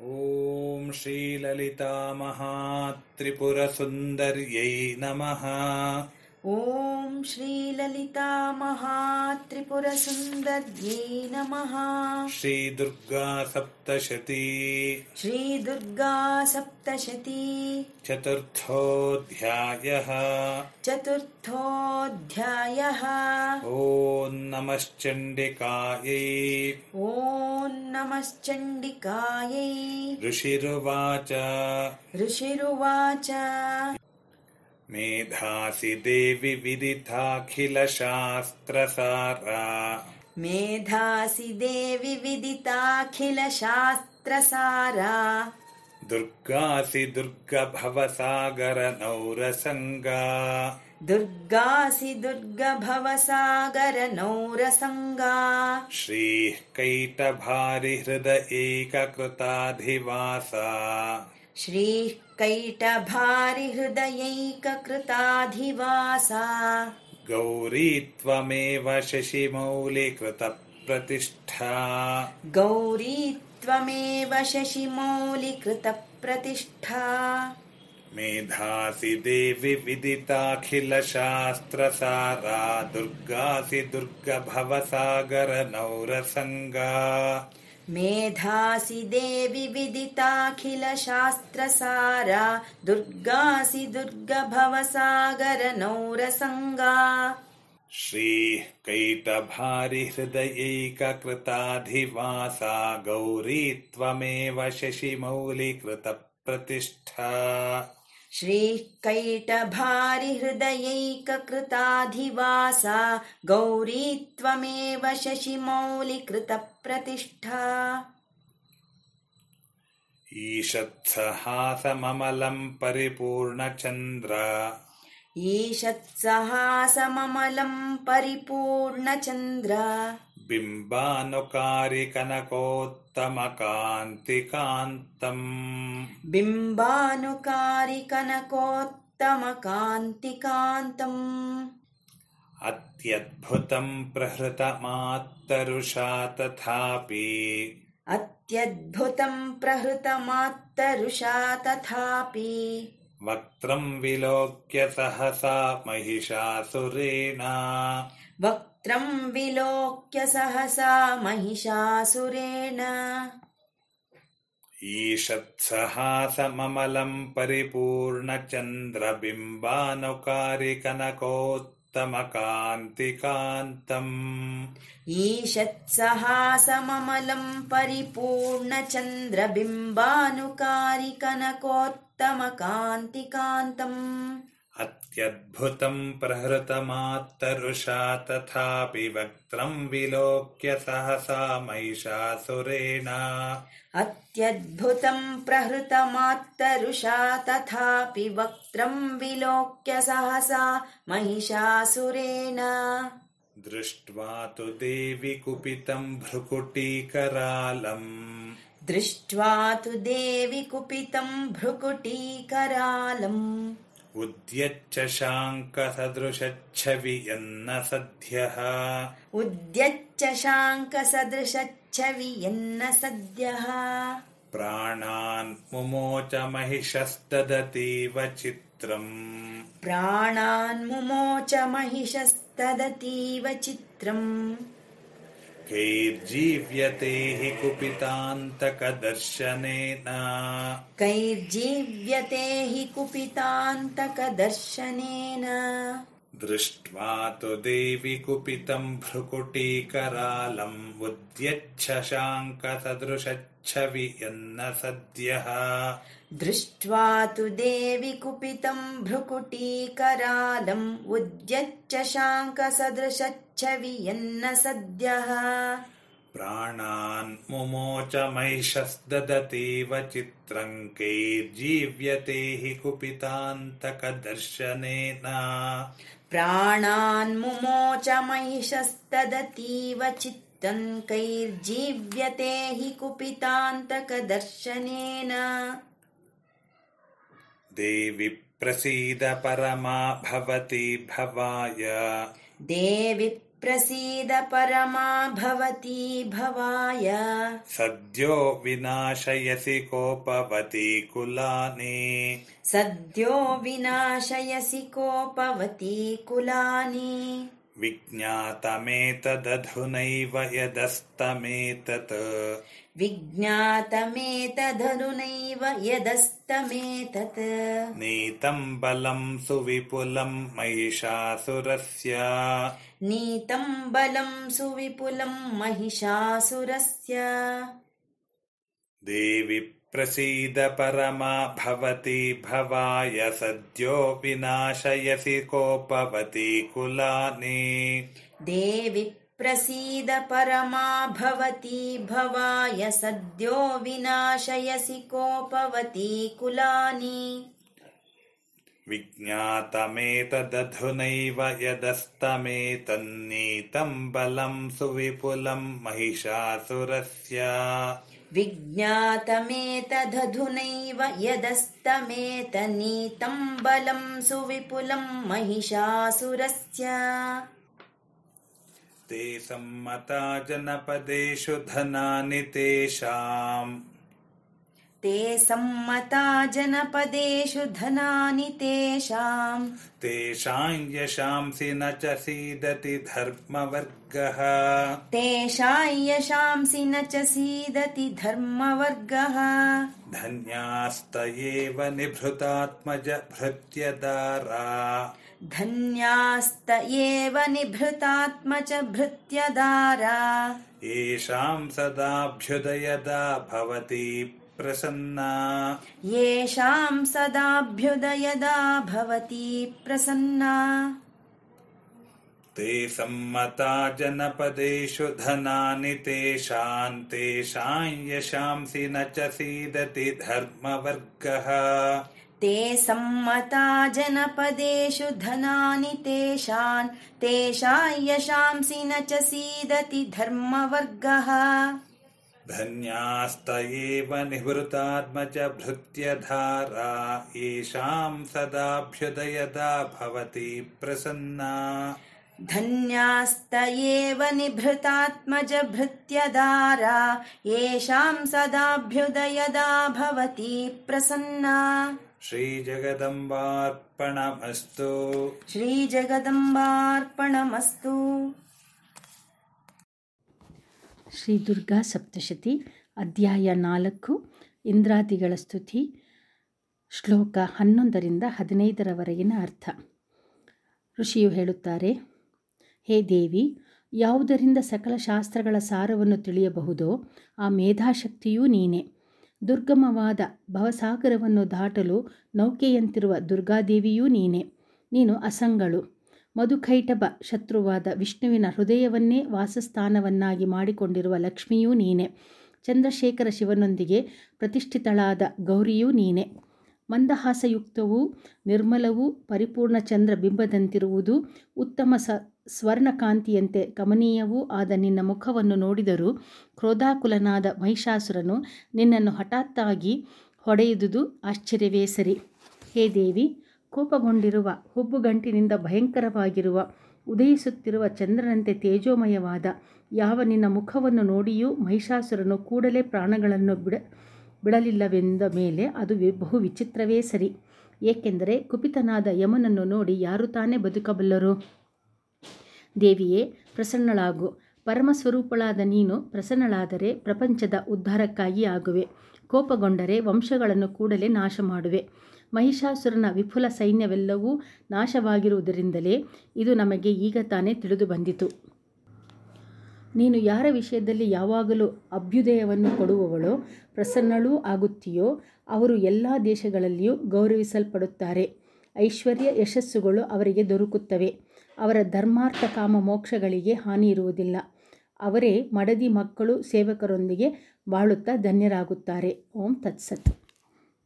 ॐ श्रीललितामहात्रिपुरसुन्दर्यै नमः। ॐ श्रीललितामहात्रिपुरसुन्दर्यै नमः। श्रीदुर्गा सप्तशती श्रीदुर्गा सप्तशती चतुर्थोऽध्यायः। चतुर्थोऽध्यायः। ॐ नमश्चण्डिकायै। ॐ नमश्चण्डिकायै। ऋषिरुवाच। ऋषिरुवाच मेधासि देवि विदिताखिलशास्त्रसारा। मेधासि देवि विदिताखिलशास्त्रसारा। दुर्गासि दुर्गभवसागरनौरसङ्गा। दुर्गासि दुर्गभवसागरनौरसङ्गा। श्रीः कैटभारिहृद एककृताधिवासा श्रीः कैटभारिहृदयैककृताधिवासा गौरी त्वमेव शशिमौलिकृतप्रतिष्ठा। गौरी त्वमेव शशिमौलिकृतप्रतिष्ठा। मेधासि देवि विदिताखिलशास्त्रसारा। दुर्गासि दुर्गभवसागरनौरसङ्गा मेधासि देवि विदिताखिलशास्त्रसारा दुर्गासि दुर्गभवसागरनौरसङ्गा। श्रीः कैटभारिहृदयैककृताधिवासा गौरी त्वमेव शशिमौलिकृतप्रतिष्ठा श्रीः कैटभारिहृदयैककृताधिवासा गौरी त्वमेव शशिमौलिकृतप्रतिष्ठा। ईषत्सहासममलम् परिपूर्णचन्द्र। ईषत्सहासममलम् परिपूर्णचन्द्र बिम्बानुकारिकनकोत्तमकान्तिकान्तम्। बिम्बानुकारि कनकोत्तमकान्तिकान्तम् अत्यद्भुतम् प्रहृतमात्तरुषा तथापि। अत्यद्भुतम् प्रहृतमात्तरुषा तथापि। वक्त्रम् विलोक्य सहसा महिषासुरेण वक्त्रम् विलोक्य सहसा महिषासुरेण। ईषत्सहासममलम् परिपूर्णचन्द्रबिम्बानुकारिकनकोत्तमकान्तिकान्तम्। ईषत्सहासममलम् परिपूर्णचन्द्रबिम्बानुकारि कनकोत्तमकान्तिकान्तम् अत्यद्भुतम् प्रहृतमात्तरुषा तथापि वक्त्रम् विलोक्य सहसा महिषासुरेण अत्यद्भुतम् प्रहृतमात्तरुषा तथापि वक्त्रम् विलोक्य सहसा महिषासुरेण दृष्ट्वा तु देवि कुपितम् भ्रुकुटीकरालम्। दृष्ट्वा तु देवि कुपितम् भ्रुकुटीकरालम् उद्यच्च शाङ्कसदृशच्छवियन्न सद्यः उद्यच्च शाङ्कसदृशच्छवि यन्न सद्यः प्राणान् मुमोच महिषस्तदतीव चित्रम्। प्राणान्मुमोच महिषस्तदतीव चित्रम् कैर्जीव्यते हि कुपितान्तकदर्शनेन। कैर्जीव्यते हि कुपितान्तकदर्शनेन दृष्ट्वा तु देवि कुपितम् भ्रुकुटीकरालम् उद्यच्छ शाङ्कसदृशच्छवियन्न सद्यः। दृष्ट्वा तु देवि कुपितम् भ्रुकुटीकरालम् उद्यच्च शाङ्कसदृशच्छवि यन्न सद्यः। प्राणान् मुमोच महिषस्ददतीव चित्रम् कैर्जीव्यते हि कुपितान्तकदर्शनेन प्राणान्मुमोच महिषस्तदतीव चित्तम् कैर्जीव्यते हि कुपितान्तकदर्शनेन। देवि प्रसीद परमा भवती भवाय। देवि प्रसीद परमा भवती भवाय। सद्यो विनाशयसि कोपवती कुलानि। सद्यो विनाशयसि कोपवती कुलानि। विज्ञातमेतदधुनैव यदस्तमेतत् विज्ञातमेतदनुनैव यदस्तमेतत्। नीतं बलं सुविपुलं महिषासुरस्य। नीतं बलं सुविपुलं महिषासुरस्य। देवि प्रसीद परमा भवती भवाय सद्यो विनाशयसि कोपवती कुलानि। देवि प्रसीद परमा भवती भवाय सद्यो विनाशयसि कोपवती कुलानि। विज्ञातमेतदधुनैव यदस्तमेतन्नीतं बलं सुविपुलं महिषासुरस्य। विज्ञातमेतदधुनैव यदस्तमेतनीतं बलं सुविपुलं महिषासुरस्य ते सम्मता जनपदेषु धनानि तेषाम्। ते सम्मता जनपदेषु धनानि तेषाम्। तेषां यशांसि न च सीदति धर्मवर्गः। तेषां यशांसि न च सीदति धर्मवर्गः धन्यास्त एव निभृतात्मज भृत्यदारा। धन्यास्त एव निभृतात्म च भृत्यदारा। येषां सदाभ्युदयदा भवति प्रसन्ना। येषां सदाभ्युदयदा भवती प्रसन्ना ते सम्मता जनपदेषु धनानि तेषां तेषां यशांसि न च सीदति धर्मवर्गः। ते सम्मता जनपदेषु धनानि तेषान् तेषां यशांसि न च सीदति धर्मवर्गः। धन्यास्त एव निवृतात्मज भृत्यधारा येषां सदाभ्युदयदा भवति प्रसन्ना धन्यास्त एव निभृतात्मज भृत्यदारा येषां सदाभ्युदयदा भवति प्रसन्ना श्रीजगदम्बार्पणमस्तु श्रीजगदम्बार्पणमस्तु ಶ್ರೀ ದುರ್ಗಾ ಸಪ್ತಶತಿ ಅಧ್ಯಾಯ ನಾಲ್ಕು ಇಂದ್ರಾದಿಗಳ ಸ್ತುತಿ ಶ್ಲೋಕ ಹನ್ನೊಂದರಿಂದ ಹದಿನೈದರವರೆಗಿನ ಅರ್ಥ ಋಷಿಯು ಹೇಳುತ್ತಾರೆ ಹೇ ದೇವಿ, ಯಾವುದರಿಂದ ಸಕಲ ಶಾಸ್ತ್ರಗಳ ಸಾರವನ್ನು ತಿಳಿಯಬಹುದೋ ಆ ಮೇಧಾಶಕ್ತಿಯೂ ನೀನೆ. ದುರ್ಗಮವಾದ ಭವಸಾಗರವನ್ನು ದಾಟಲು ನೌಕೆಯಂತಿರುವ ದುರ್ಗಾದೇವಿಯೂ ನೀನೆ. ನೀನು ಅಸಂಗಳು. ಮಧುಕೈಟಭ ಶತ್ರುವಾದ ವಿಷ್ಣುವಿನ ಹೃದಯವನ್ನೇ ವಾಸಸ್ಥಾನವನ್ನಾಗಿ ಮಾಡಿಕೊಂಡಿರುವ ಲಕ್ಷ್ಮಿಯೂ ನೀನೆ. ಚಂದ್ರಶೇಖರ ಶಿವನೊಂದಿಗೆ ಪ್ರತಿಷ್ಠಿತಳಾದ ಗೌರಿಯೂ ನೀನೆ. ಮಂದಹಾಸಯುಕ್ತವೂ ನಿರ್ಮಲವೂ ಪರಿಪೂರ್ಣ ಚಂದ್ರ ಬಿಂಬದಂತಿರುವುದು ಉತ್ತಮ ಸ ಸ್ವರ್ಣಕಾಂತಿಯಂತೆ ಕಮನೀಯವೂ ಆದ ನಿನ್ನ ಮುಖವನ್ನು ನೋಡಿದರೂ ಕ್ರೋಧಾಕುಲನಾದ ಮಹಿಷಾಸುರನು ನಿನ್ನನ್ನು ಹಠಾತ್ತಾಗಿ ಹೊಡೆಯುವುದು ಆಶ್ಚರ್ಯವೇ ಸರಿ. ಹೇ ದೇವಿ, ಕೋಪಗೊಂಡಿರುವ ಹುಬ್ಬುಗಂಟಿನಿಂದ ಭಯಂಕರವಾಗಿರುವ, ಉದಯಿಸುತ್ತಿರುವ ಚಂದ್ರನಂತೆ ತೇಜೋಮಯವಾದ ಯಾವ ನಿನ್ನ ಮುಖವನ್ನು ನೋಡಿಯೂ ಮಹಿಷಾಸುರನು ಕೂಡಲೇ ಪ್ರಾಣಗಳನ್ನು ಬಿಡ, ಬಿಡಲಿಲ್ಲವೆಂದ ಮೇಲೆ ಅದು ಬಹು ವಿಚಿತ್ರವೇ ಸರಿ. ಏಕೆಂದರೆ ಕುಪಿತನಾದ ಯಮನನ್ನು ನೋಡಿ ಯಾರು ತಾನೇ ಬದುಕಬಲ್ಲರು? ದೇವಿಯೇ, ಪ್ರಸನ್ನಳಾಗು. ಪರಮಸ್ವರೂಪಳಾದ ನೀನು ಪ್ರಸನ್ನಳಾದರೆ ಪ್ರಪಂಚದ ಉದ್ಧಾರಕ್ಕಾಗಿ ಆಗುವೆ. ಕೋಪಗೊಂಡರೆ ವಂಶಗಳನ್ನು ಕೂಡಲೇ ನಾಶ ಮಾಡುವೆ ಮಹಿಷಾಸುರನ ವಿಪುಲ ಸೈನ್ಯವೆಲ್ಲವೂ ನಾಶವಾಗಿರುವುದರಿಂದಲೇ ಇದು ನಮಗೆ ಈಗ ತಾನೇ ತಿಳಿದು ಬಂದಿತು ನೀನು ಯಾರ ವಿಷಯದಲ್ಲಿ ಯಾವಾಗಲೂ ಅಭ್ಯುದಯವನ್ನು ಕೊಡುವವಳೋ, ಪ್ರಸನ್ನಳೂ ಆಗುತ್ತೀಯೋ, ಅವರು ಎಲ್ಲ ದೇಶಗಳಲ್ಲಿಯೂ ಗೌರವಿಸಲ್ಪಡುತ್ತಾರೆ. ಐಶ್ವರ್ಯ ಯಶಸ್ಸುಗಳು ಅವರಿಗೆ ದೊರಕುತ್ತವೆ. ಅವರ ಧರ್ಮಾರ್ಥ ಕಾಮ ಮೋಕ್ಷಗಳಿಗೆ ಹಾನಿ ಇರುವುದಿಲ್ಲ. ಅವರೇ ಮಡದಿ ಮಕ್ಕಳು ಸೇವಕರೊಂದಿಗೆ ಬಾಳುತ್ತಾ ಧನ್ಯರಾಗುತ್ತಾರೆ. ಓಂ ತತ್ಸತ್.